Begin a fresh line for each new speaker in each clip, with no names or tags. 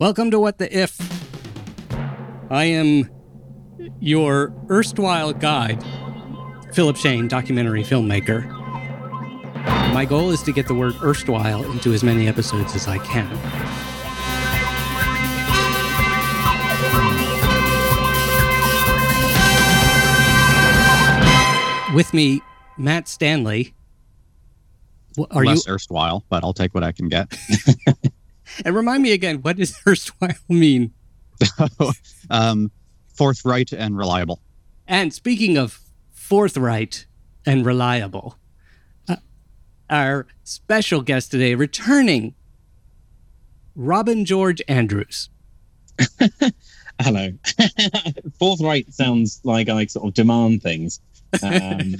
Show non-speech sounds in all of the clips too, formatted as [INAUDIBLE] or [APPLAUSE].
Welcome to What the If. I am your erstwhile guide, Philip Shane, documentary filmmaker. My goal is to get the word erstwhile into as many episodes as I can. With me, Matt Stanley. Are
Less
you?
erstwhile, but I'll take what I can get. [LAUGHS]
And remind me again, what does [LAUGHS] erstwhile mean? [LAUGHS]
um, forthright and reliable.
And speaking of forthright and reliable, uh, our special guest today, returning, Robin George Andrews. [LAUGHS]
Hello. Forthright sounds like I sort of demand things. Um,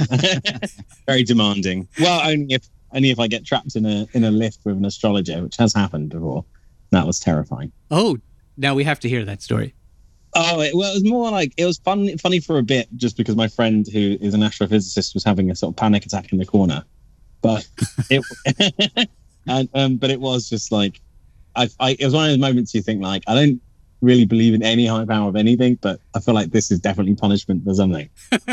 very demanding. Well, only if only if I get trapped in a in a lift with an astrologer, which has happened before. That was terrifying.
Oh, now we have to hear that story.
Oh, it, well, it was more like it was fun, funny for a bit, just because my friend who is an astrophysicist was having a sort of panic attack in the corner. But [LAUGHS] it, [LAUGHS] and um, but it was just like, I, I, it was one of those moments you think like, I don't really believe in any high power of anything, but I feel like this is definitely punishment for something.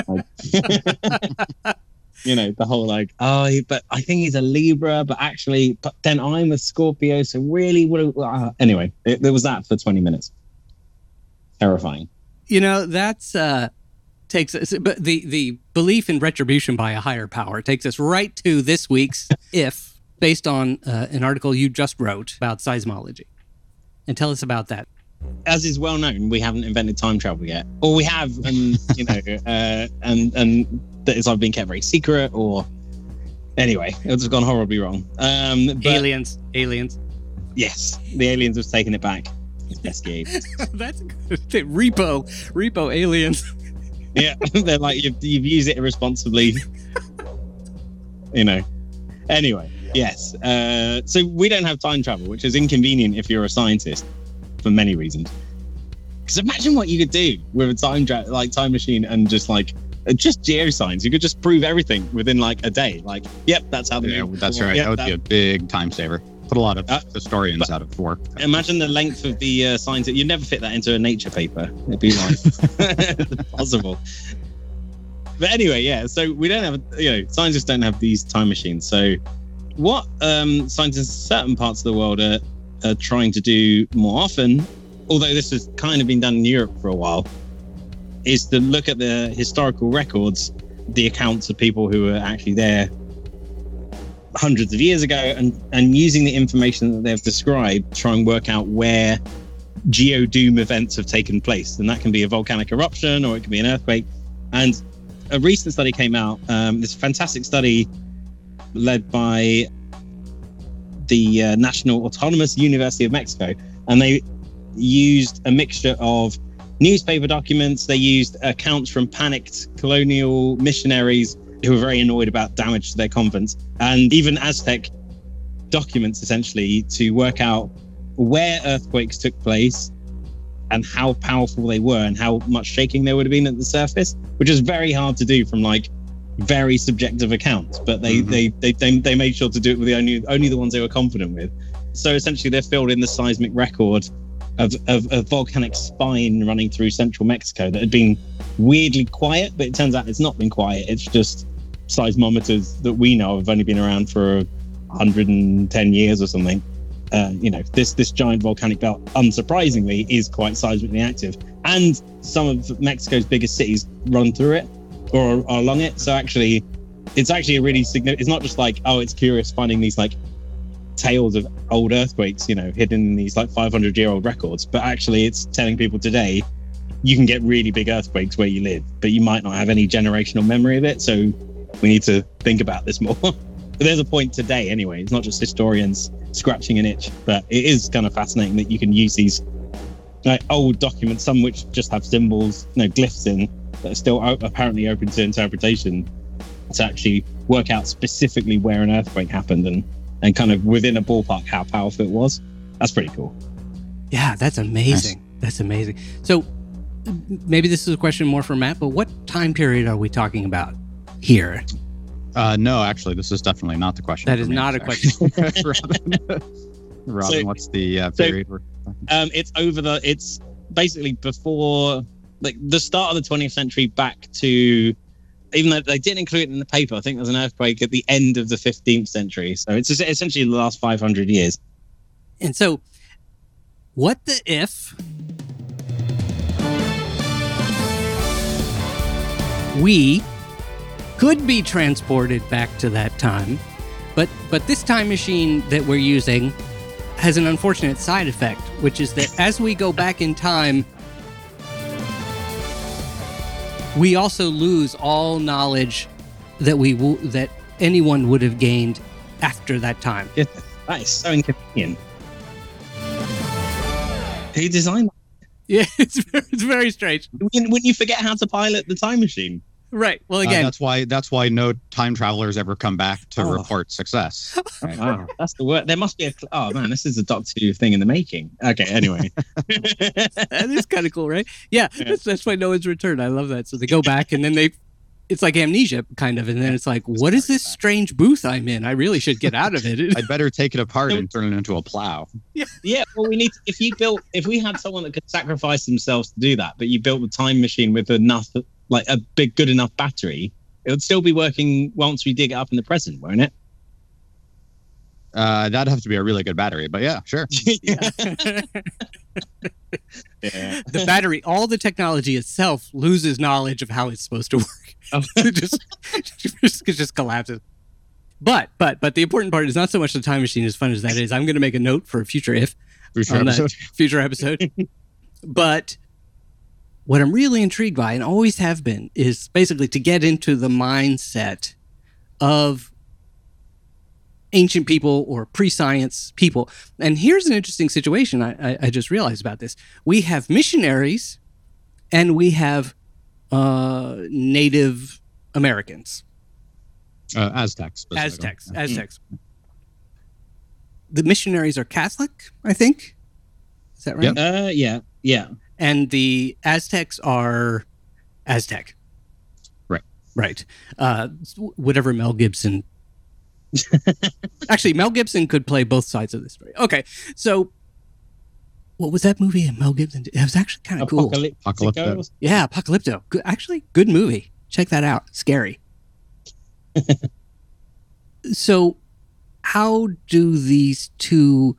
Like, [LAUGHS] you know, the whole like, oh, but I think he's a Libra, but actually, but then I'm a Scorpio, so really, what? Uh, anyway, it, there was that for 20 minutes. Terrifying.
You know, that's uh takes us but the the belief in retribution by a higher power takes us right to this week's [LAUGHS] if based on uh, an article you just wrote about seismology. And tell us about that.
as is well known, we haven't invented time travel yet, or we have, and you know, [LAUGHS] uh, and and that is either been kept very secret, or anyway, it's gone horribly wrong. Um, but
aliens, aliens.
yes, the aliens have taken it back. It's Pesky aliens. [LAUGHS]
That's good. Repo, repo aliens. [LAUGHS]
yeah, [LAUGHS] they're like you've, you've used it irresponsibly. you know. Anyway, yes. Uh, so we don't have time travel, which is inconvenient if you're a scientist for many reasons. Because imagine what you could do with a time tra- like time machine and just like just geoscience. You could just prove everything within like a day. Like, yep, that's how the
Yeah,
moon-
that's right.
Yep,
that would
that-
be a big time saver. Put a lot of
Uh,
historians out of work.
Imagine the length of the uh, science. You'd never fit that into a nature paper. It'd be like [LAUGHS] [LAUGHS] impossible. But anyway, yeah. So we don't have, you know, scientists don't have these time machines. So what um, scientists in certain parts of the world are, are trying to do more often, although this has kind of been done in Europe for a while, is to look at the historical records, the accounts of people who were actually there hundreds of years ago and and using the information that they've described try and work out where geodoom events have taken place. And that can be a volcanic eruption or it can be an earthquake. And a recent study came out um, this fantastic study led by the uh, national autonomous university of mexico. And they used a mixture of newspaper documents they used accounts from panicked colonial missionaries who were very annoyed about damage to their convents and even Aztec documents essentially to work out where earthquakes took place and how powerful they were and how much shaking there would have been at the surface, which is very hard to do from like very subjective accounts. But they
Mhm.
they, they they they made sure to do it with the only only the ones they were confident with. So essentially, they filled in the seismic record of, of a volcanic spine running through central Mexico that had been weirdly quiet, but it turns out it's not been quiet. It's just seismometers that we know have only been around for 110 years or something. Uh, you know, this this giant volcanic belt, unsurprisingly, is quite seismically active, and some of Mexico's biggest cities run through it or are along it. So actually, it's actually a really significant. It's not just like oh, it's curious finding these like tales of old earthquakes, you know, hidden in these like 500 year old records, but actually, it's telling people today you can get really big earthquakes where you live, but you might not have any generational memory of it. So we need to think about this more. [LAUGHS] but there's a point today anyway. It's not just historians scratching an itch, but it is kind of fascinating that you can use these like old documents, some which just have symbols, you know, glyphs in that are still apparently open to interpretation, to actually work out specifically where an earthquake happened and and kind of within a ballpark how powerful it was. That's pretty cool.
Yeah, that's amazing. That's amazing. So maybe this is a question more for Matt, but what time period are we talking about here?
Uh, no, actually, this is definitely not the question.
That is
me.
not a question. [LAUGHS]
Robin, [LAUGHS] Robin
So-
what's the uh, period? we're-
Um, it's over the. It's basically before like the start of the 20th century back to. Even though they didn't include it in the paper, I think there's an earthquake at the end of the 15th century. So it's essentially the last 500 years.
And so, what the if we could be transported back to that time, but but this time machine that we're using has an unfortunate side effect, which is that as we go back in time, we also lose all knowledge that we w- that anyone would have gained after that time.
That is so inconvenient. Who designed [LAUGHS]
Yeah, it's very, it's very strange.
When, when you forget how to pilot the time machine.
Right. Well,
Uh,
again,
that's why that's why no time travelers ever come back to
Oh.
report success. [LAUGHS]
Wow, that's the word. There must be a. Cl- oh man, this is a Doctor Who thing in the making. Okay, anyway. [LAUGHS]
that is kind of cool, right? Yeah,
Yeah.
That's, that's why no one's returned. I love that. So they go back and then they, it's like amnesia kind of, and then it's like, what is this strange booth I'm in? I really should get out of it. [LAUGHS]
I'd better take it apart and turn it into a plow.
yeah, well, we need. To, if you built, if we had someone that could sacrifice themselves to do that, but you built the time machine with enough, like a big, good enough battery, it would still be working once we dig it up in the present, won't it?
Uh, that'd have to be a really good battery, but yeah, sure. [LAUGHS] [LAUGHS]
yeah.
the battery, all the technology itself loses knowledge of how it's supposed to work.
Oh. [LAUGHS]
it just, just, it just collapses. But, but, but the important part is not so much the time machine, as fun as that is. I'm going to make a note for a future if
Future episode.
future episode. but what I'm really intrigued by, and always have been, is basically to get into the mindset of ancient people or pre-science people. And here's an interesting situation I, I, I just realized about this. We have missionaries and we have uh, Native Americans,
Uh, Aztecs.
Aztecs, Aztecs. The missionaries are Catholic, I think. Is that right?
Yep.
Uh, yeah, yeah.
And the Aztecs are Aztec.
Right.
Right. Uh, whatever Mel Gibson. [LAUGHS] Actually, Mel Gibson could play both sides of this story. Okay, so what was that movie? Mel Gibson. did? It was actually kind of cool.
Apocalypto.
Yeah, Apocalypto. Good, actually, good movie. Check that out. Scary. [LAUGHS] so, how do these two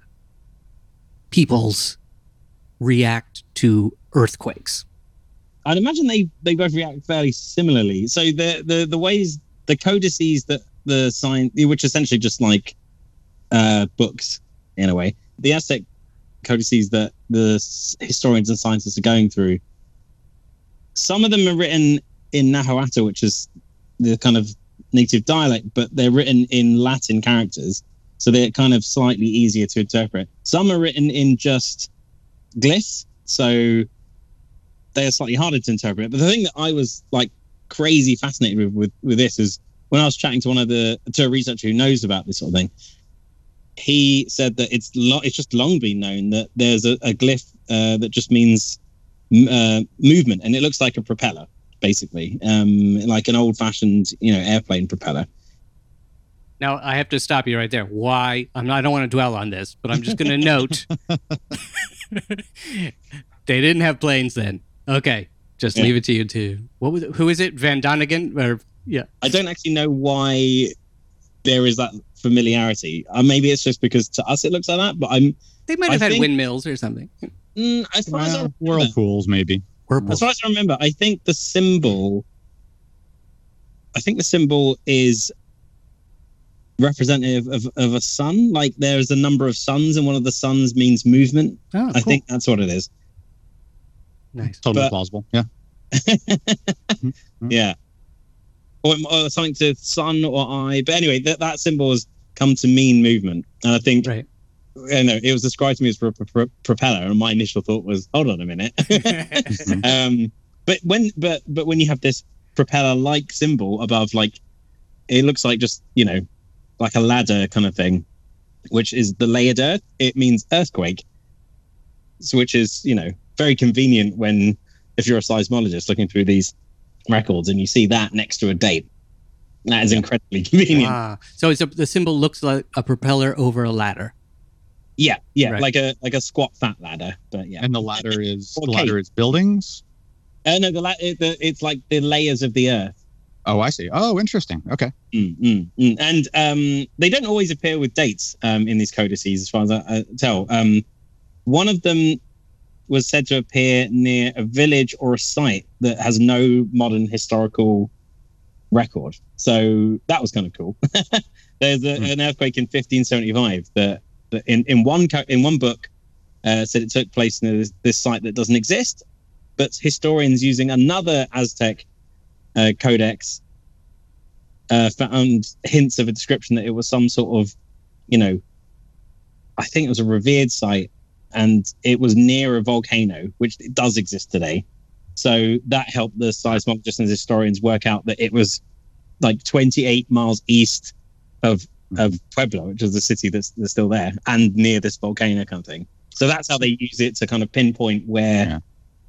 peoples react to earthquakes?
I'd imagine they they both react fairly similarly. So the the the ways the codices that the sign, which essentially just like uh, books in a way, the Aztec codices that the historians and scientists are going through. Some of them are written in Nahuatl, which is the kind of native dialect, but they're written in Latin characters, so they're kind of slightly easier to interpret. Some are written in just glyphs, so they are slightly harder to interpret. But the thing that I was like crazy fascinated with with, with this is when I was chatting to one of the to a researcher who knows about this sort of thing. He said that it's lo- it's just long been known that there's a, a glyph uh, that just means uh, movement, and it looks like a propeller, basically, um, like an old-fashioned you know airplane propeller.
Now I have to stop you right there. Why? I'm not, I don't want to dwell on this, but I'm just going to note [LAUGHS] [LAUGHS] they didn't have planes then. Okay, just
Yeah.
leave it to you two. What was it? Who is it? von Däniken? Or yeah,
I don't actually know why there is that familiarity. Uh, maybe it's just because to us it looks like that, but I'm
they might
I
have had
think-
windmills or something.
mm, as far as I remember,
whirlpools, maybe.
Whirlpool.
As far as I remember, I think the symbol, I think the symbol is representative of, of a sun. Like there's a number of suns, and one of the suns means movement.
Oh,
I think that's what it is.
nice.
Totally
But-
plausible. Yeah. [LAUGHS]
Yeah. Or, or something to sun or eye. But anyway, that, that symbol has come to mean movement. And I think,
Right.
you know, it was described to me as a pro- pro- propeller. And my initial thought was, hold on a minute. [LAUGHS] [LAUGHS] um but when but but when you have this propeller like symbol above like it looks like just you know like a ladder kind of thing which is the layered earth it means earthquake so which is you know very convenient when if you're a seismologist looking through these records and you see that next to a date that is incredibly [LAUGHS] convenient
Wow. So it's a, the symbol looks like a propeller over a ladder.
Yeah, yeah,
Right.
like a like a squat fat ladder, but yeah.
And the ladder is the ladder is buildings.
Uh, no, the, la- it, the it's like the layers of the earth.
Oh, I see. Oh, interesting. Okay.
Mm, mm, mm. And um, they don't always appear with dates um, in these codices, as far as I, I tell. Um, one of them was said to appear near a village or a site that has no modern historical record. So that was kind of cool. [LAUGHS] There's a,
Hmm.
an earthquake in 1575 that, that in, in one co- in one book uh, said it took place near this, this site that doesn't exist, but historians using another Aztec uh, codex uh, found hints of a description that it was some sort of, you know, I think it was a revered site, and it was near a volcano, which it does exist today. So that helped the seismologists and historians work out that it was like 28 miles east of of Puebla, which is the city that's, that's still there, and near this volcano kind of thing. So that's how they use it to kind of pinpoint where
Yeah.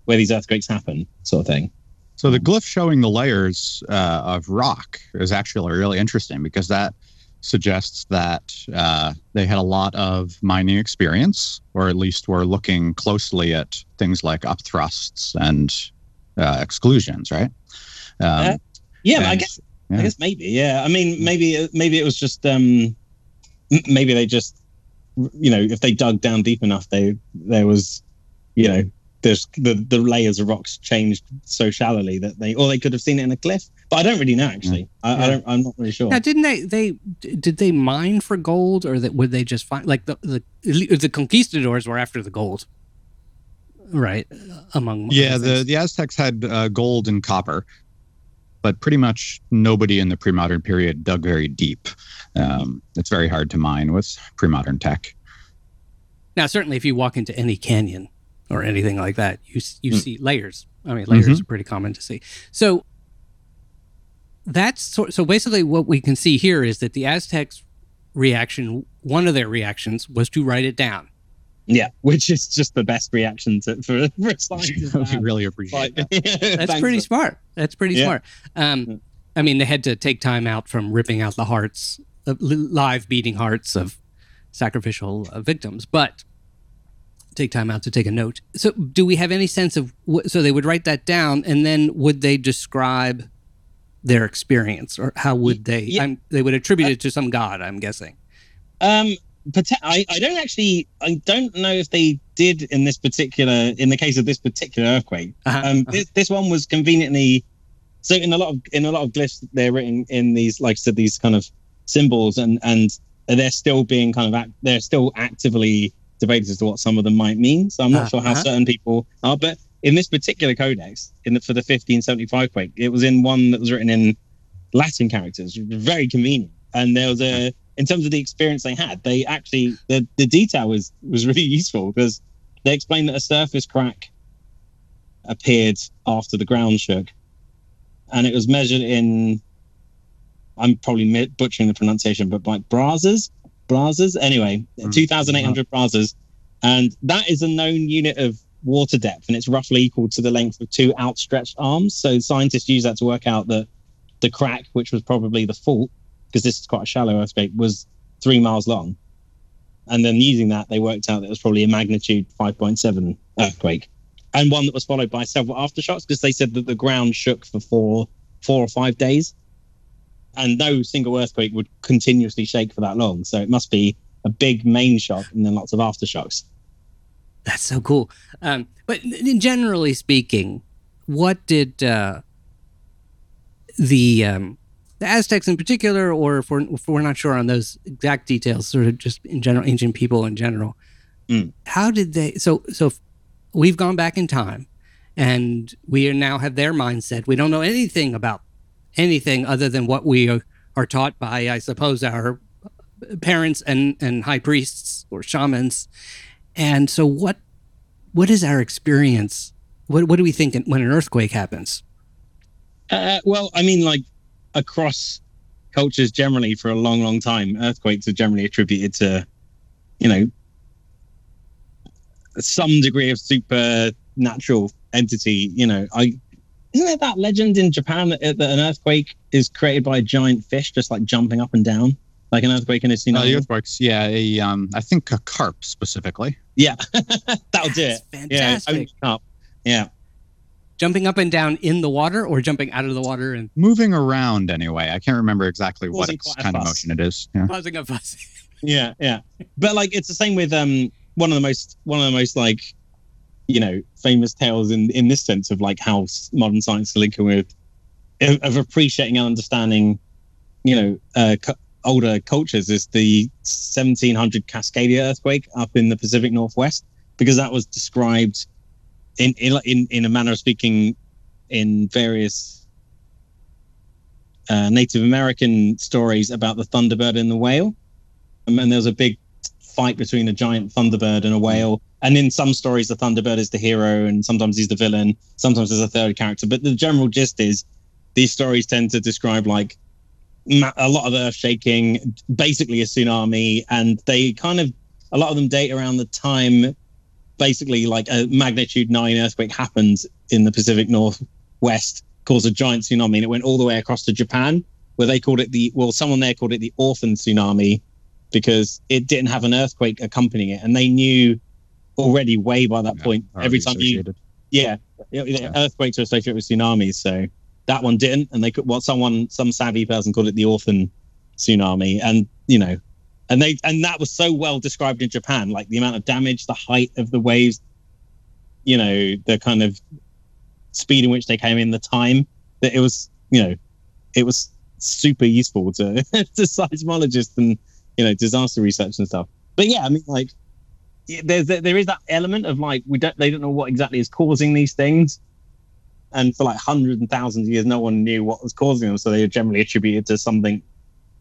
where these earthquakes happen, sort of thing.
So the glyph showing the layers uh, of rock is actually really interesting because that suggests that uh, they had a lot of mining experience, or at least were looking closely at things like upthrusts and uh, exclusions, right? Um,
Uh, Yeah, I guess
yeah.
I guess maybe. Yeah. I mean, maybe maybe it was just um maybe they just you know if they dug down deep enough, they there was you know there's the the layers of rocks changed so shallowly that they or they could have seen it in a cliff. But I don't really know actually. I, I
Yeah.
don't. I'm not really sure.
Now, didn't they? They did they mine for gold, or that would they just find like the the the conquistadors were after the gold, right? Among
Yeah, the, the Aztecs had uh, gold and copper, but pretty much nobody in the pre modern period dug very deep. Um, it's very hard to mine with pre modern tech.
now certainly if you walk into any canyon or anything like that, you you
Hmm.
see layers. I mean, layers
Mhm.
are pretty common to see. So that's so, so basically what we can see here is that the Aztecs reaction, one of their reactions was to write it down.
yeah, which is just the best reaction to, for for a scientist. [LAUGHS]
we really appreciate
Like,
that. [LAUGHS]
That's pretty smart. That's pretty
Yeah.
smart. Um, I mean, they had to take time out from ripping out the hearts, live beating hearts of sacrificial uh, victims, but take time out to take a note. So, do we have any sense of what? So they would write that down, and then would they describe their experience, or how would they?
Yeah.
I'm, they would attribute it to some god. I'm guessing.
Um, I, I don't actually, I don't know if they did in this particular, in the case of this particular earthquake.
Uh-huh,
Um,
uh-huh.
this, this one was conveniently, so in a lot of in a lot of glyphs, they're written in these, like I said, these kind of symbols, and and they're still being kind of act, they're still actively debated as to what some of them might mean. So I'm not
Uh,
sure how
uh-huh.
certain people are, but in this particular codex, in the, for the 1575 quake, it was in one that was written in Latin characters, very convenient. And there was a, in terms of the experience they had, they actually the the detail was was really [LAUGHS] useful because they explained that a surface crack appeared after the ground shook, and it was measured in. I'm probably butchering the pronunciation, but like brazas, brazas. Anyway,
Mm.
2,800 brazas, and that is a known unit of water depth, and it's roughly equal to the length of two outstretched arms. So scientists use that to work out that the crack, which was probably the fault, because this is quite a shallow earthquake, was three miles long. And then using that, they worked out that it was probably a magnitude 5.7 earthquake, and one that was followed by several aftershocks, because they said that the ground shook for four, four or five days, and no single earthquake would continuously shake for that long. So it must be a big main shock and then lots of aftershocks.
That's so cool. Um, but generally speaking, what did uh, the um, the Aztecs in particular, or if we're, if we're not sure on those exact details, sort of just in general, ancient people in general,
Mm.
how did they? So so if we've gone back in time, and we are now have their mindset. We don't know anything about anything other than what we are, are taught by, I suppose, our parents and and high priests or shamans. And so, what what is our experience? What what do we think when an earthquake happens?
Uh, well, I mean, like across cultures generally for a long, long time, earthquakes are generally attributed to, you know, some degree of supernatural entity. You know, I isn't there that legend in Japan that, that an earthquake is created by a giant fish just like jumping up and down? like an earthquake and a
Uh,
tsunami.
the earthquakes, yeah, a, um, I think a carp specifically.
yeah, [LAUGHS] that'll do it.
That's
Yeah,
fantastic.
Yeah,
Jumping up and down in the water or jumping out of the water and
Moving around anyway. I can't remember exactly what its kind of motion it is. Yeah.
causing a fuss. [LAUGHS]
yeah, yeah. But like, it's the same with um one of the most one of the most like you know famous tales in in this sense of like how modern science is linking with of, appreciating and understanding you know uh, cu- older cultures is the 1700 Cascadia earthquake up in the Pacific Northwest because that was described in in in, a manner of speaking in various uh, Native American stories about the thunderbird and the whale. Um, and there was a big fight between a giant thunderbird and a whale. And in some stories, the thunderbird is the hero, and sometimes he's the villain. Sometimes there's a third character. But the general gist is these stories tend to describe like ma- a lot of earth shaking, basically a tsunami, and they kind of a lot of them date around the time, basically like a magnitude nine earthquake happened in the Pacific Northwest, caused a giant tsunami, and it went all the way across to Japan, where they called it the well, someone there called it the orphan tsunami because it didn't have an earthquake accompanying it, and they knew already way by that
Yeah,
point. Every time you yeah, yeah, yeah, earthquakes are associated with tsunamis, so that one didn't, and they could. What someone, some savvy person called it the orphan tsunami, and you know, and they and that was so well described in Japan, like the amount of damage, the height of the waves, you know, the kind of speed in which they came in, the time that it was, you know, it was super useful to [LAUGHS] to seismologists and you know disaster research and stuff. But yeah, I mean, like there's there is that element of like we don't they don't know what exactly is causing these things and for like hundreds and thousands of years no one knew what was causing them so they were generally attributed to something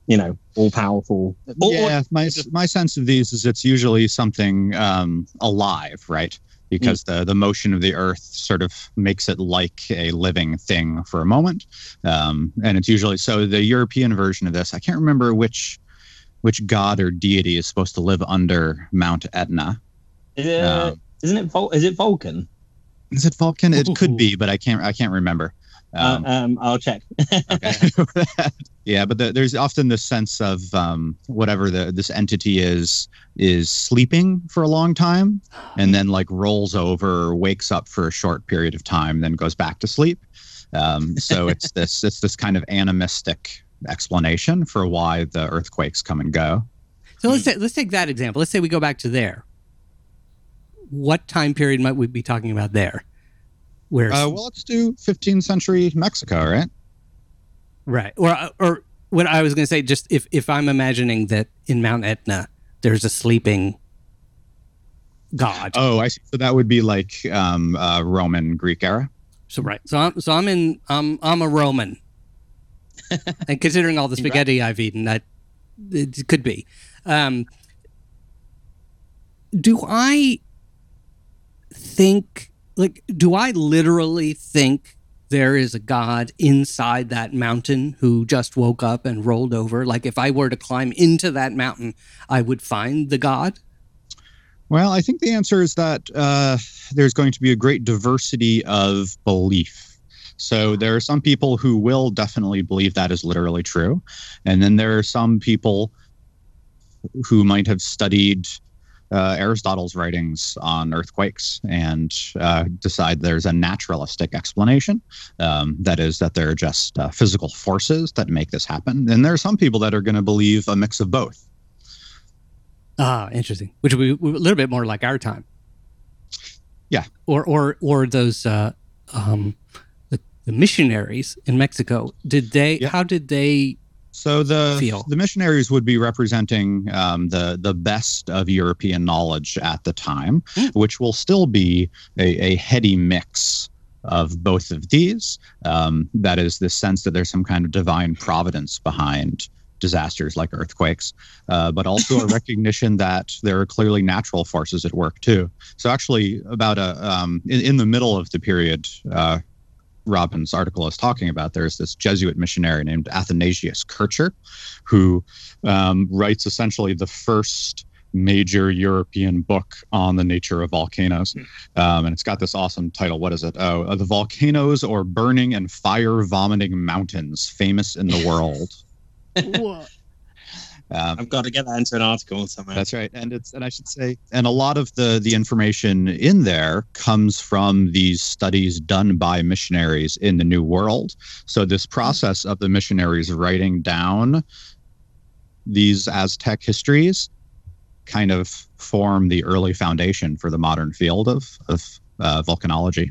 you know all powerful
yeah, my my sense of these is it's usually something um, alive, right? Because
Mm.
the the motion of the Earth sort of makes it like a living thing for a moment, um, and it's usually so. The European version of this, I can't remember which which god or deity is supposed to live under Mount Etna.
uh,
Um,
isn't it Vul- is it vulcan
Is it Vulcan? It could be, but I can't I can't remember. Um,
uh, um i'll check
Okay. [LAUGHS] [LAUGHS] yeah, but the, there's often this sense of um, whatever the this entity is is sleeping for a long time, and then like rolls over, wakes up for a short period of time, then goes back to sleep. Um, so it's [LAUGHS] this it's this kind of animistic explanation for why the earthquakes come and go.
So let's say, let's take that example. Let's say we go back to there. What time period might we be talking about there? Where
Uh, well, let's do 15th century Mexico, right?
right or or what I was going to say just if if I'm imagining that in Mount Etna there's a sleeping god.
Oh, I see. So that would be like um, uh, Roman Greek era.
So right. So I'm so I'm in I'm I'm a Roman. [LAUGHS] and considering all the spaghetti I've eaten, that it could be. Um, do I think like do I literally think there is a god inside that mountain who just woke up and rolled over? Like if I were to climb into that mountain, I would find the god?
Well, I think the answer is that uh, there's going to be a great diversity of belief. So there are some people who will definitely believe that is literally true. And then there are some people who might have studied uh, Aristotle's writings on earthquakes and uh, decide there's a naturalistic explanation. Um, that is, that there are just uh, physical forces that make this happen. And there are some people that are going to believe a mix of both.
Ah, interesting. Which would be a little bit more like our time.
Yeah.
Or or or those uh, um, the, missionaries in Mexico. Did they?
Yeah.
How did they?
So the
feel.
the missionaries would be representing um, the the best of European knowledge at the time,
Mm.
which will still be a, a heady mix of both of these. Um, that is the sense that there's some kind of divine providence behind disasters like earthquakes, uh, but also a [LAUGHS] recognition that there are clearly natural forces at work too. So actually, about a um, in, in the middle of the period. Uh, Robin's article is talking about, there's this Jesuit missionary named Athanasius Kircher, who um, writes essentially the first major European book on the nature of volcanoes. Um, and it's got this awesome title. What is it? Oh, uh, The Volcanoes or Burning and Fire Vomiting Mountains, Famous in the World. [LAUGHS] Um,
I've got to get that into an article somewhere.
That's right, and it's and I should say, and a lot of the the information in there comes from these studies done by missionaries in the New World. So this process of the missionaries writing down these Aztec histories kind of form the early foundation for the modern field of of uh, volcanology.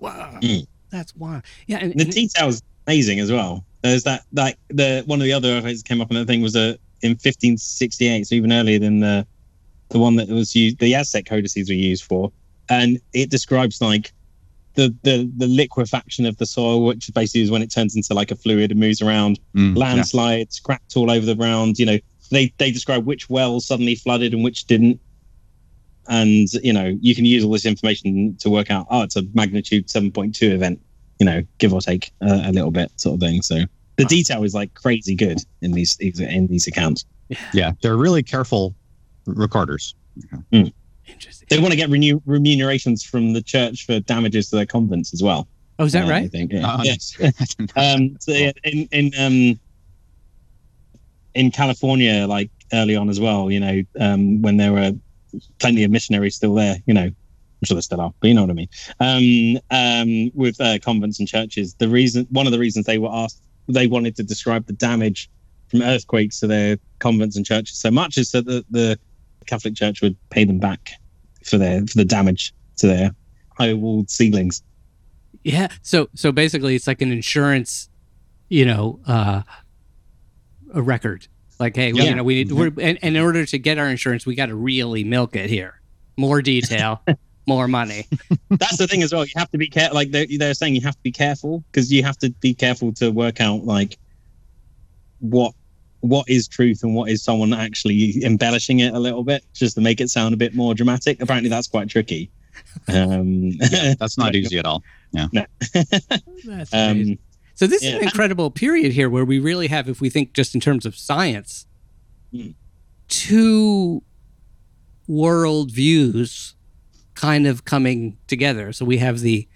Wow,
Mm.
that's wild. Yeah, and,
the
and-
detail's amazing as well. There's that like the one of the other articles that came up on the thing was a in 1568, so even earlier than the the one that was used, the Aztec codices were used for, and it describes like the the the liquefaction of the soil, which basically is when it turns into like a fluid and moves around,
Mm, yeah.
landslides, cracks all over the ground. You know, they they describe which wells suddenly flooded and which didn't. And you know, you can use all this information to work out. Oh, it's a magnitude seven point two event. You know, give or take uh, a little bit, sort of thing. So the detail is like crazy good in these in these accounts.
Yeah, they're really careful recorders.
interesting.
They want to get renew- remunerations from the church for damages to their convents as well.
Oh, is that
uh, I think. Yeah.
Uh,
Yes. [LAUGHS] um so yeah, in in um in california like early on as well you know um when there were plenty of missionaries still there you know i'm sure there still are but you know what i mean um um with uh, convents and churches the reason one of the reasons they were asked they wanted to describe the damage from earthquakes to their convents and churches so much is so that the catholic church would pay them back for their for the damage to their high walled ceilings
Yeah. So so basically, it's like an insurance, you know, uh, a record. Like, hey,
Yeah.
you know, we need. We're, and, and in order to get our insurance, we got to really milk it here. More detail, [LAUGHS] more money. [LAUGHS]
that's the thing as well. You have to be careful. Like they're, they're saying, you have to be careful because you have to be careful to work out like what what is truth and what is someone actually embellishing it a little bit just to make it sound a bit more dramatic. Apparently, that's quite tricky. [LAUGHS] Um,
That's not [LAUGHS] easy at all.
That's
um.
So this is an incredible period here where we really have, if we think just in terms of science,
Hmm.
two world views kind of coming together. So we have the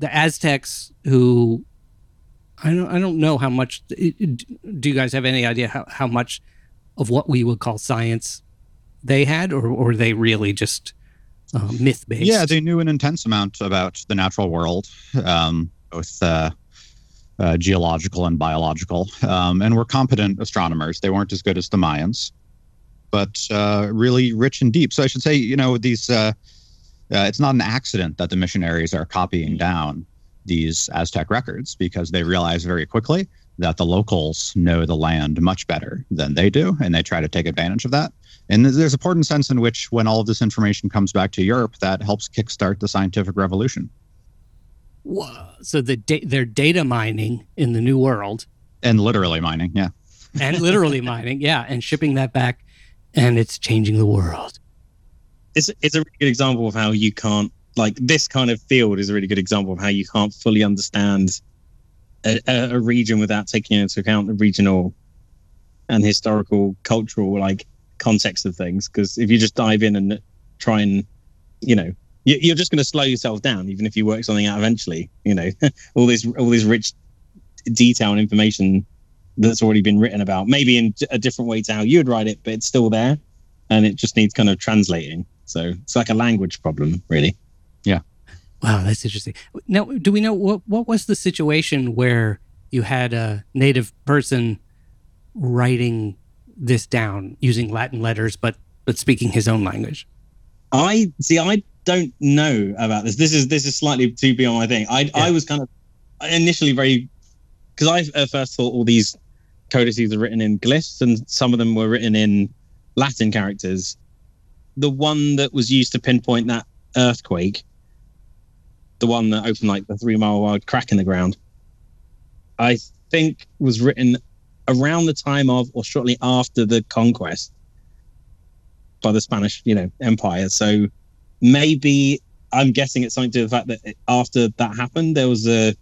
the Aztecs who I don't I don't know how much do you guys have any idea how, how much of what we would call science they had or or they really just uh, myth based?
Yeah, they knew an intense amount about the natural world, um, both uh, uh, geological and biological, um, and were competent astronomers. They weren't as good as the Mayans, but uh, really rich and deep. So I should say, you know, these. Uh, uh, it's not an accident that the missionaries are copying down these Aztec records because they realize very quickly that the locals know the land much better than they do, and they try to take advantage of that. And there's- there's a important sense in which, when all of this information comes back to Europe, that helps kickstart the scientific revolution.
Whoa. So the da- they're data mining in the new world
And literally mining, yeah.
and literally mining, yeah, and shipping that back, and it's changing the world.
it's it's a really good example of how you can't like this kind of field is a really good example of how you can't fully understand a, a, region without taking into account the regional and historical cultural like context of things because if you just dive in and try and you know you, you're just going to slow yourself down even if you work something out eventually you know [LAUGHS] all this all this rich detail and information that's already been written about maybe in a different way to how you'd write it but it's still there and it just needs kind of translating. So it's like a language problem, really. Yeah.
Wow, that's interesting. Now, do we know what what was the situation where you had a native person writing this down using Latin letters, but but speaking his own language?
I see. I don't know about this. This is this is slightly too beyond my thing. I I was kind of initially very because I at first thought all these codices are written in glyphs and some of them were written in Latin characters. The one that was used to pinpoint that earthquake, the one that opened like the three mile wide crack in the ground, I think was written around the time of or shortly after the conquest by the Spanish, you know, Empire. So maybe I'm guessing it's something to the fact that after that happened, there was a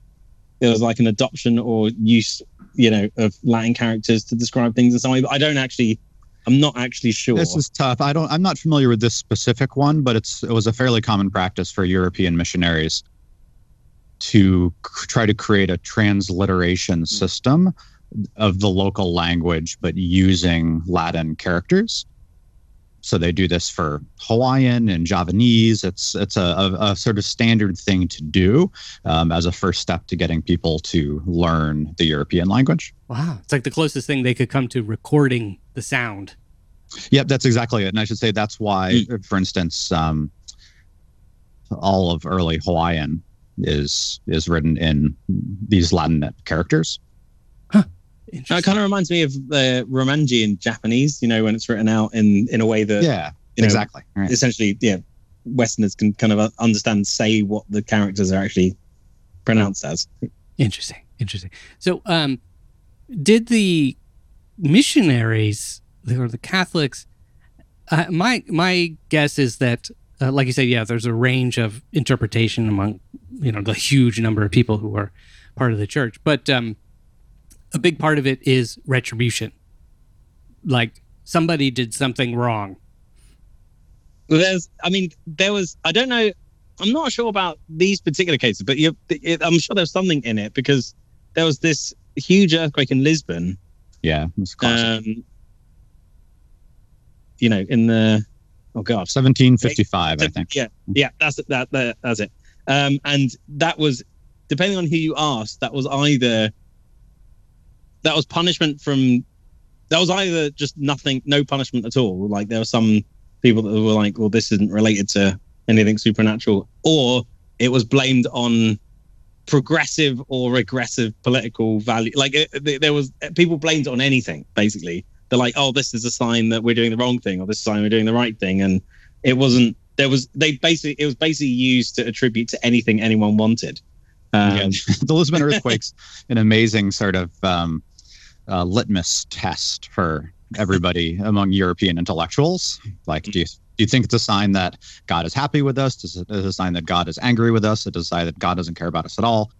there was like an adoption or use, you know, of Latin characters to describe things in some way. But I don't actually, I'm not actually sure.
This is tough. I don't. I'm not familiar with this specific one, but it's it was a fairly common practice for European missionaries to c- try to create a transliteration hmm. system of the local language, but using Latin characters. So they do this for Hawaiian and Javanese. It's it's a, a, a sort of standard thing to do um, as a first step to getting people to learn the European language.
Wow, it's like the closest thing they could come to recording the sound.
Yep, that's exactly it. And I should say that's why,
Mm.
for instance, um, all of early Hawaiian is is written in these Latin characters.
It kind of reminds me of the Romanji in Japanese. You know, when it's written out in in a way that
Yeah,
you know,
exactly. Right.
essentially, yeah, Westerners can kind of understand, say what the characters are actually pronounced as.
Interesting. Interesting. So, um, did the missionaries or the Catholics? Uh, my my guess is that, uh, like you said, yeah, there's a range of interpretation among you know the huge number of people who are part of the church, but um, a big part of it is retribution. Like somebody did something wrong.
Well, there's, I mean, there was, I don't know, I'm not sure about these particular cases, but you, it, I'm sure there's something in it because there was this huge earthquake in Lisbon.
Yeah, it's classic.
Um, you know, in the, oh God,
1755, I think.
Yeah, yeah, that's it. That, that that's it. Um, and that was depending on who you asked, that was either that was punishment from that was either just nothing, no punishment at all. Like there were some people that were like, "Well, this isn't related to anything supernatural," or it was blamed on progressive or regressive political value. Like it, there was people blamed it on anything. Basically, they're like, "Oh, this is a sign that we're doing the wrong thing, or this is a sign we're doing the right thing," and it wasn't. There was they basically it was basically used to attribute to anything anyone wanted. Um,
Yeah. [LAUGHS] the Lisbon earthquake's an amazing sort of um, uh, litmus test for everybody [LAUGHS] among European intellectuals. Like, do you do you think it's a sign that God is happy with us? Is it a sign that God is angry with us? Is it a sign that God doesn't care about us at all?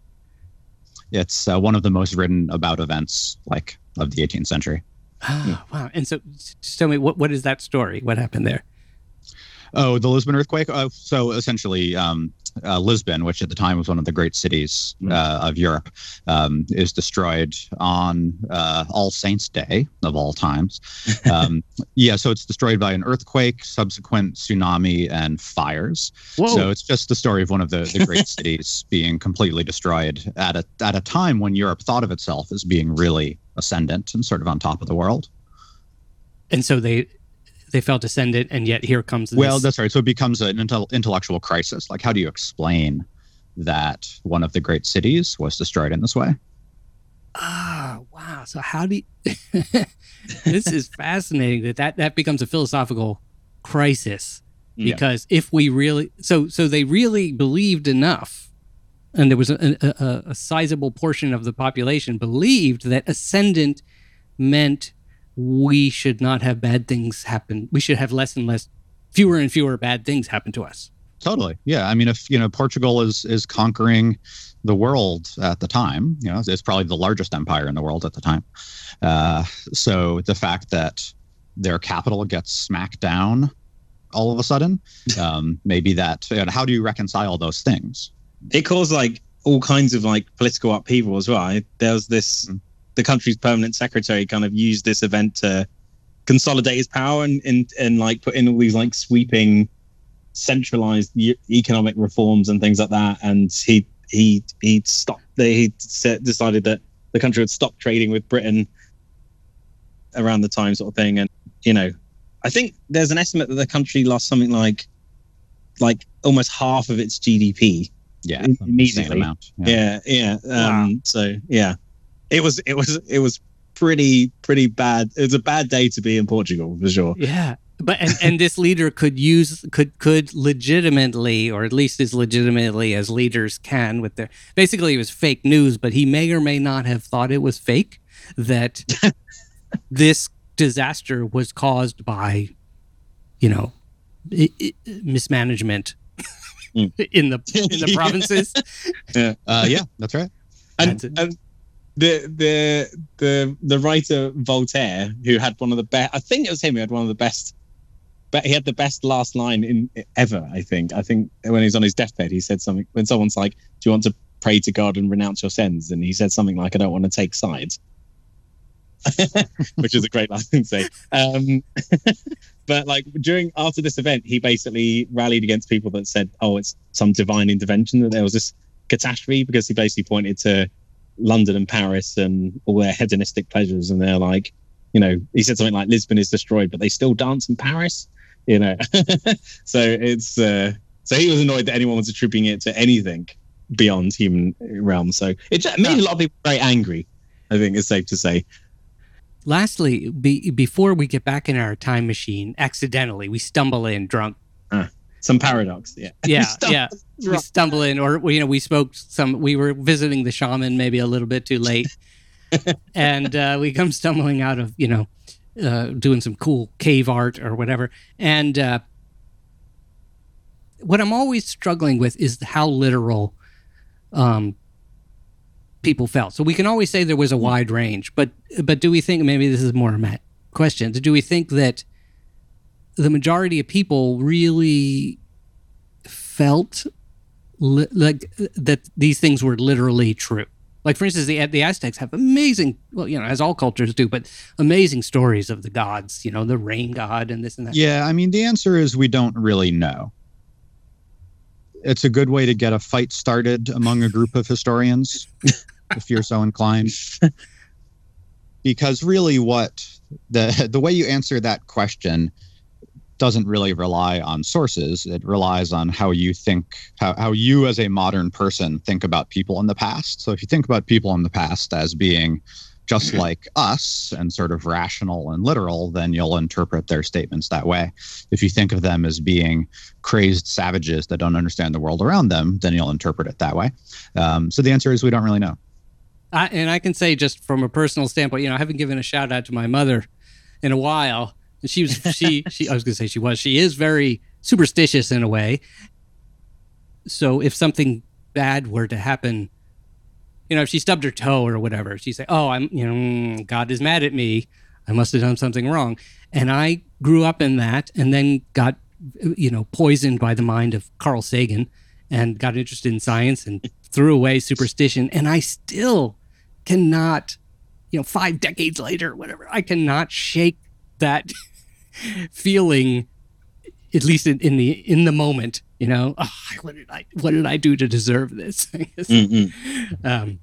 It's uh, one of the most written about events like of the 18th century.
Ah, [GASPS] wow. And so, just tell me what what is that story? What happened there?
Oh, the Lisbon earthquake. Uh, so essentially, um, uh, Lisbon, which at the time was one of the great cities uh, of Europe, um, is destroyed on uh, All Saints' Day of all times. [LAUGHS] Um, yeah, so it's destroyed by an earthquake, subsequent tsunami, and fires.
Whoa.
So it's just the story of one of the, the great [LAUGHS] cities being completely destroyed at a at a time when Europe thought of itself as being really ascendant and sort of on top of the world.
and so they they felt ascendant, and yet here comes this.
Well, that's right. So it becomes an intel- intellectual crisis. Like, how do you explain that one of the great cities was destroyed in this way?
ah, wow. So how do you, [LAUGHS] this is fascinating that, that that becomes a philosophical crisis
Yeah.
because if we really so so they really believed enough and there was a, a, a sizable portion of the population believed that ascendant meant we should not have bad things happen we should have less and less fewer and fewer bad things happen to us
Totally. Yeah. I mean, if you know Portugal is is conquering the world at the time, you know, it's probably the largest empire in the world at the time. Uh, so the fact that their capital gets smacked down all of a sudden, [LAUGHS] um, maybe that. You know, how do you reconcile those things?
it caused like all kinds of like political upheaval as well. I- There was this,
Mm.
The country's permanent secretary kind of used this event to consolidate his power and and, and like put in all these like sweeping, centralized e- economic reforms and things like that. And he he he stopped. He said, decided that the country would stop trading with Britain around the time sort of thing. And you know, I think there's an estimate that the country lost something like like almost half of its GDP
Yeah,
Im-
an insane
immediately.
amount.
yeah yeah um so yeah it was it was it was pretty pretty bad it was a bad day to be in portugal for sure
Yeah, but and, and this leader could use could could legitimately, or at least as legitimately as leaders can, with their basically it was fake news, but he may or may not have thought it was fake that [LAUGHS] this disaster was caused by, you know, i- i- mismanagement
Mm. [LAUGHS]
in the in the [LAUGHS] provinces.
Uh, yeah, that's right.
and, and the the the the writer voltaire who had one of the best i think it was him who had one of the best but he had the best last line in ever i think. I think when he was on his deathbed he said something when someone's like do you want to pray to god and renounce your sins? And he said something like i don't want to take sides. [LAUGHS] Which is a great line to say. Um, [LAUGHS] but like during after this event, he basically rallied against people that said, "Oh, it's some divine intervention that there was this catastrophe," because he basically pointed to London and Paris and all their hedonistic pleasures, and they're like, you know, he said something like Lisbon is destroyed, but they still dance in Paris, you know. [LAUGHS] so it's uh, so he was annoyed that anyone was attributing it to anything beyond human realm. So it just made a lot of people very angry. I think it's safe to say.
Lastly, be, before we get back in our time machine, accidentally we stumble in drunk.
Some paradox, yeah. [LAUGHS]
Yeah,
Stumble
yeah. We stumble in, or we, you know, we spoke some. We were visiting the shaman maybe a little bit too late, [LAUGHS] and uh, we come stumbling out of you know, uh, doing some cool cave art or whatever. And uh, what I'm always struggling with is how literal um, people felt. So we can always say there was a wide range, but but do we think maybe this is more a Matt question? Do we think that the majority of people really felt li- like that these things were literally true? Like for instance, the the Aztecs have amazing, well, you know, as all cultures do, but amazing stories of the gods. You know, the rain god and this and that.
Yeah, I mean, the answer is we don't really know. It's a good way to get a fight started among a group of historians, [LAUGHS] if you're so inclined. Because really, what the the way you answer that question doesn't really rely on sources. It relies on how you think, how, how you as a modern person think about people in the past. So if you think about people in the past as being just like us and sort of rational and literal, then you'll interpret their statements that way. If you think of them as being crazed savages that don't understand the world around them, then you'll interpret it that way. Um, so the answer is we don't really know.
I, and I can say just from a personal standpoint, you know, I haven't given a shout out to my mother in a while. And she was she she I was gonna say she was she is very superstitious in a way. So if something bad were to happen, you know, if she stubbed her toe or whatever, she'd say, "Oh, I'm you know, mm, God is mad at me. I must have done something wrong." And I grew up in that, and then got you know poisoned by the mind of Carl Sagan, and got interested in science and threw away superstition, and I still cannot, you know, five decades later, whatever, I cannot shake that [LAUGHS] feeling, at least in, in the in the moment. You know, oh, what did I what did I do to deserve this? [LAUGHS]
Mm-mm.
Um,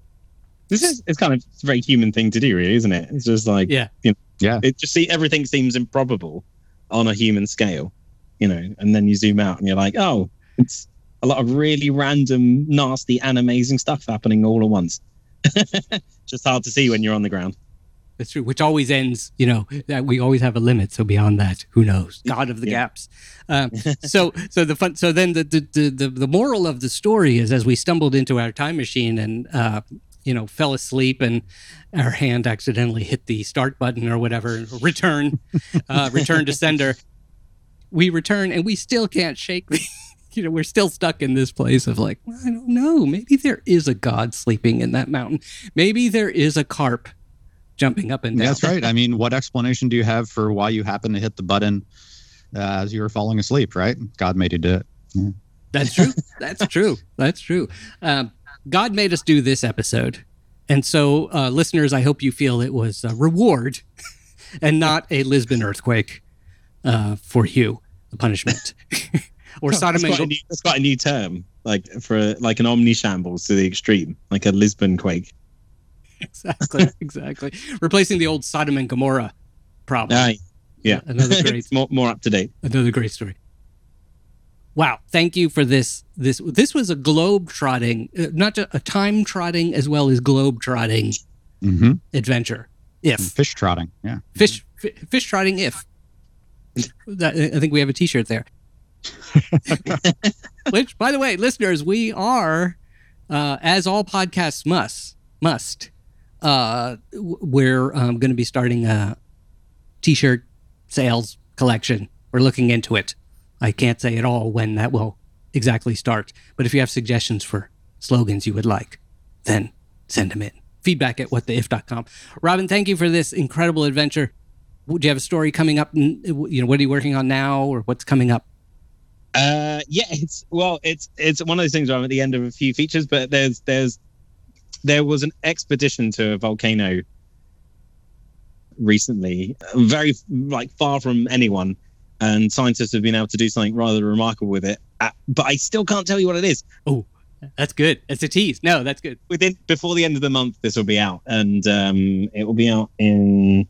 This is it's kind of it's a very human thing to do, really, isn't it? It's just like
yeah,
Yeah.
it just see everything seems improbable on a human scale, you know, and then you zoom out and you're like, oh, it's a lot of really random, nasty, and amazing stuff happening all at once. [LAUGHS] just hard to see when you're on the ground.
That's true. Which always ends, you know, that we always have a limit. So beyond that, who knows? God of the
Yeah.
gaps. Um, [LAUGHS] so so the fun. So then the, the the the the moral of the story is as we stumbled into our time machine and. Uh, you know, fell asleep and our hand accidentally hit the start button or whatever, return, [LAUGHS] uh, return to sender. We return and we still can't shake the, [LAUGHS] you know, we're still stuck in this place of like, well, I don't know. Maybe there is a God sleeping in that mountain. Maybe there is a carp jumping up and down.
That's right. I mean, what explanation do you have for why you happened to hit the button uh, as you were falling asleep, right? God made you do it.
That's true. That's true. That's true. Um, God made us do this episode. And so, uh, listeners, I hope you feel it was a reward [LAUGHS] and not a Lisbon earthquake uh, for you, the punishment. [LAUGHS] or Sodom
That's
and Gomorrah.
that's quite a new term, like for like an omni shambles to the extreme, like a Lisbon quake.
Exactly. [LAUGHS] Exactly. Replacing the old Sodom and Gomorrah problem.
Aye. yeah,
Another [LAUGHS] great
more more up to date.
Another great story. Wow, thank you for this. This this was a globe trotting, uh, not just a time trotting as well as globe trotting
Mm-hmm.
adventure. If
Fish trotting. Yeah.
fish fi- fish trotting, if that, I think we have a T-shirt there. [LAUGHS] Which, by the way, listeners, we are, uh, as all podcasts must must. Uh, we're um, going to be starting a T-shirt sales collection. We're looking into it. I can't say at all when that will exactly start, but if you have suggestions for slogans you would like, then send them in. Feedback at whattheif.com. Robin, thank you for this incredible adventure. Do you have a story coming up? You know, what are you working on now, or what's coming up?
Uh, yeah, it's well, it's it's one of those things where I'm at the end of a few features, but there's there's there was an expedition to a volcano recently, very like far from anyone, and scientists have been able to do something rather remarkable with it. Uh, but I still can't tell you what it is.
Oh, that's good. It's a tease. No, that's good.
Within before the end of the month, this will be out, and um, it will be out in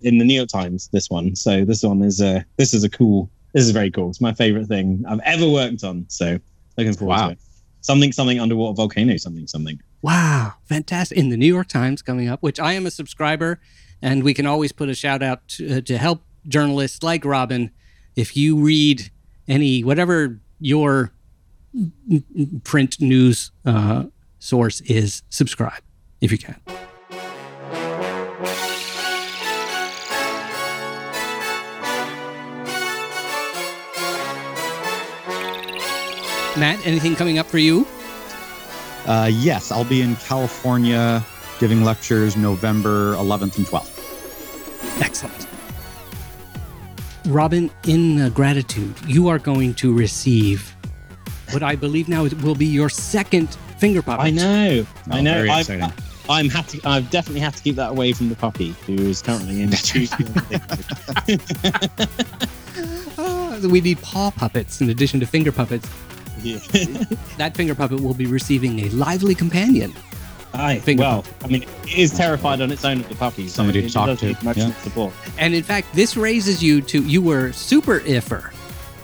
in the New York Times. This one, so this one is a this is a cool. This is very cool. It's my favorite thing I've ever worked on. So looking forward
Wow.
to it. Something, something underwater volcano, something, something.
Wow, fantastic! In the New York Times coming up, which I am a subscriber, and we can always put a shout out to, uh, to help journalists like Robin. If you read any whatever your print news uh, source is, subscribe if you can. Matt, anything coming up for you?
Uh, yes, I'll be in California giving lectures November 11th and 12th.
Excellent. Robin, in uh, gratitude, you are going to receive what I believe now will be your second finger puppet.
I know, I
Oh,
know.
very
I've,
exciting.
I'm have to. I definitely have to keep that away from the puppy, who is currently in. [LAUGHS] [LAUGHS]
Ah, we need paw puppets in addition to finger puppets.
Yeah.
That finger puppet will be receiving a lively companion.
Aye.
Finger
well, I mean, it is terrified on its own of the puppy. so
Somebody to
it
talk
does
to,
need Emotional
yeah.
support.
And in fact, this raises you to you were super iffer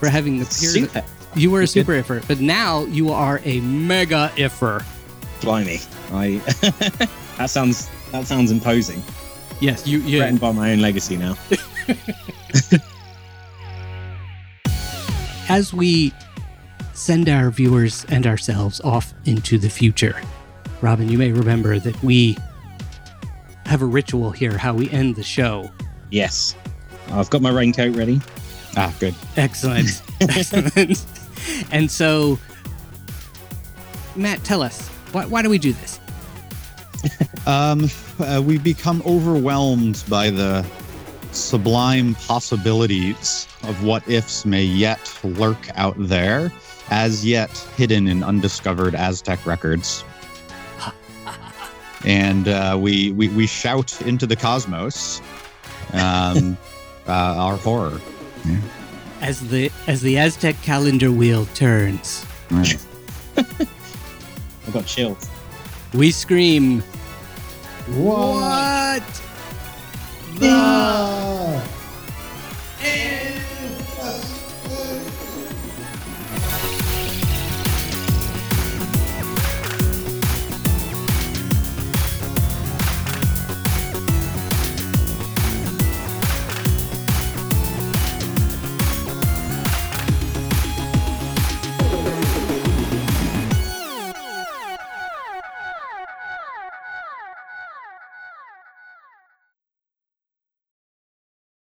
for having the
Super.
You were a super iffer, but now you are a mega iffer.
Blimey. I. [LAUGHS] that sounds. That sounds imposing.
Yes, you yeah.
Threatened by my own legacy now. [LAUGHS]
as we send our viewers and ourselves off into the future, Robin, you may remember that we have a ritual here how we end the show.
Yes. I've got my raincoat ready.
Ah, good.
Excellent. [LAUGHS] Excellent. And so, Matt, tell us, why, why do we do this?
Um, uh, we become overwhelmed by the sublime possibilities of what ifs may yet lurk out there, as yet hidden in undiscovered Aztec records. And uh, we, we we shout into the cosmos um, [LAUGHS] uh, our horror.
As the as the Aztec calendar wheel turns,
I've [LAUGHS] got chills.
we scream, What?
No!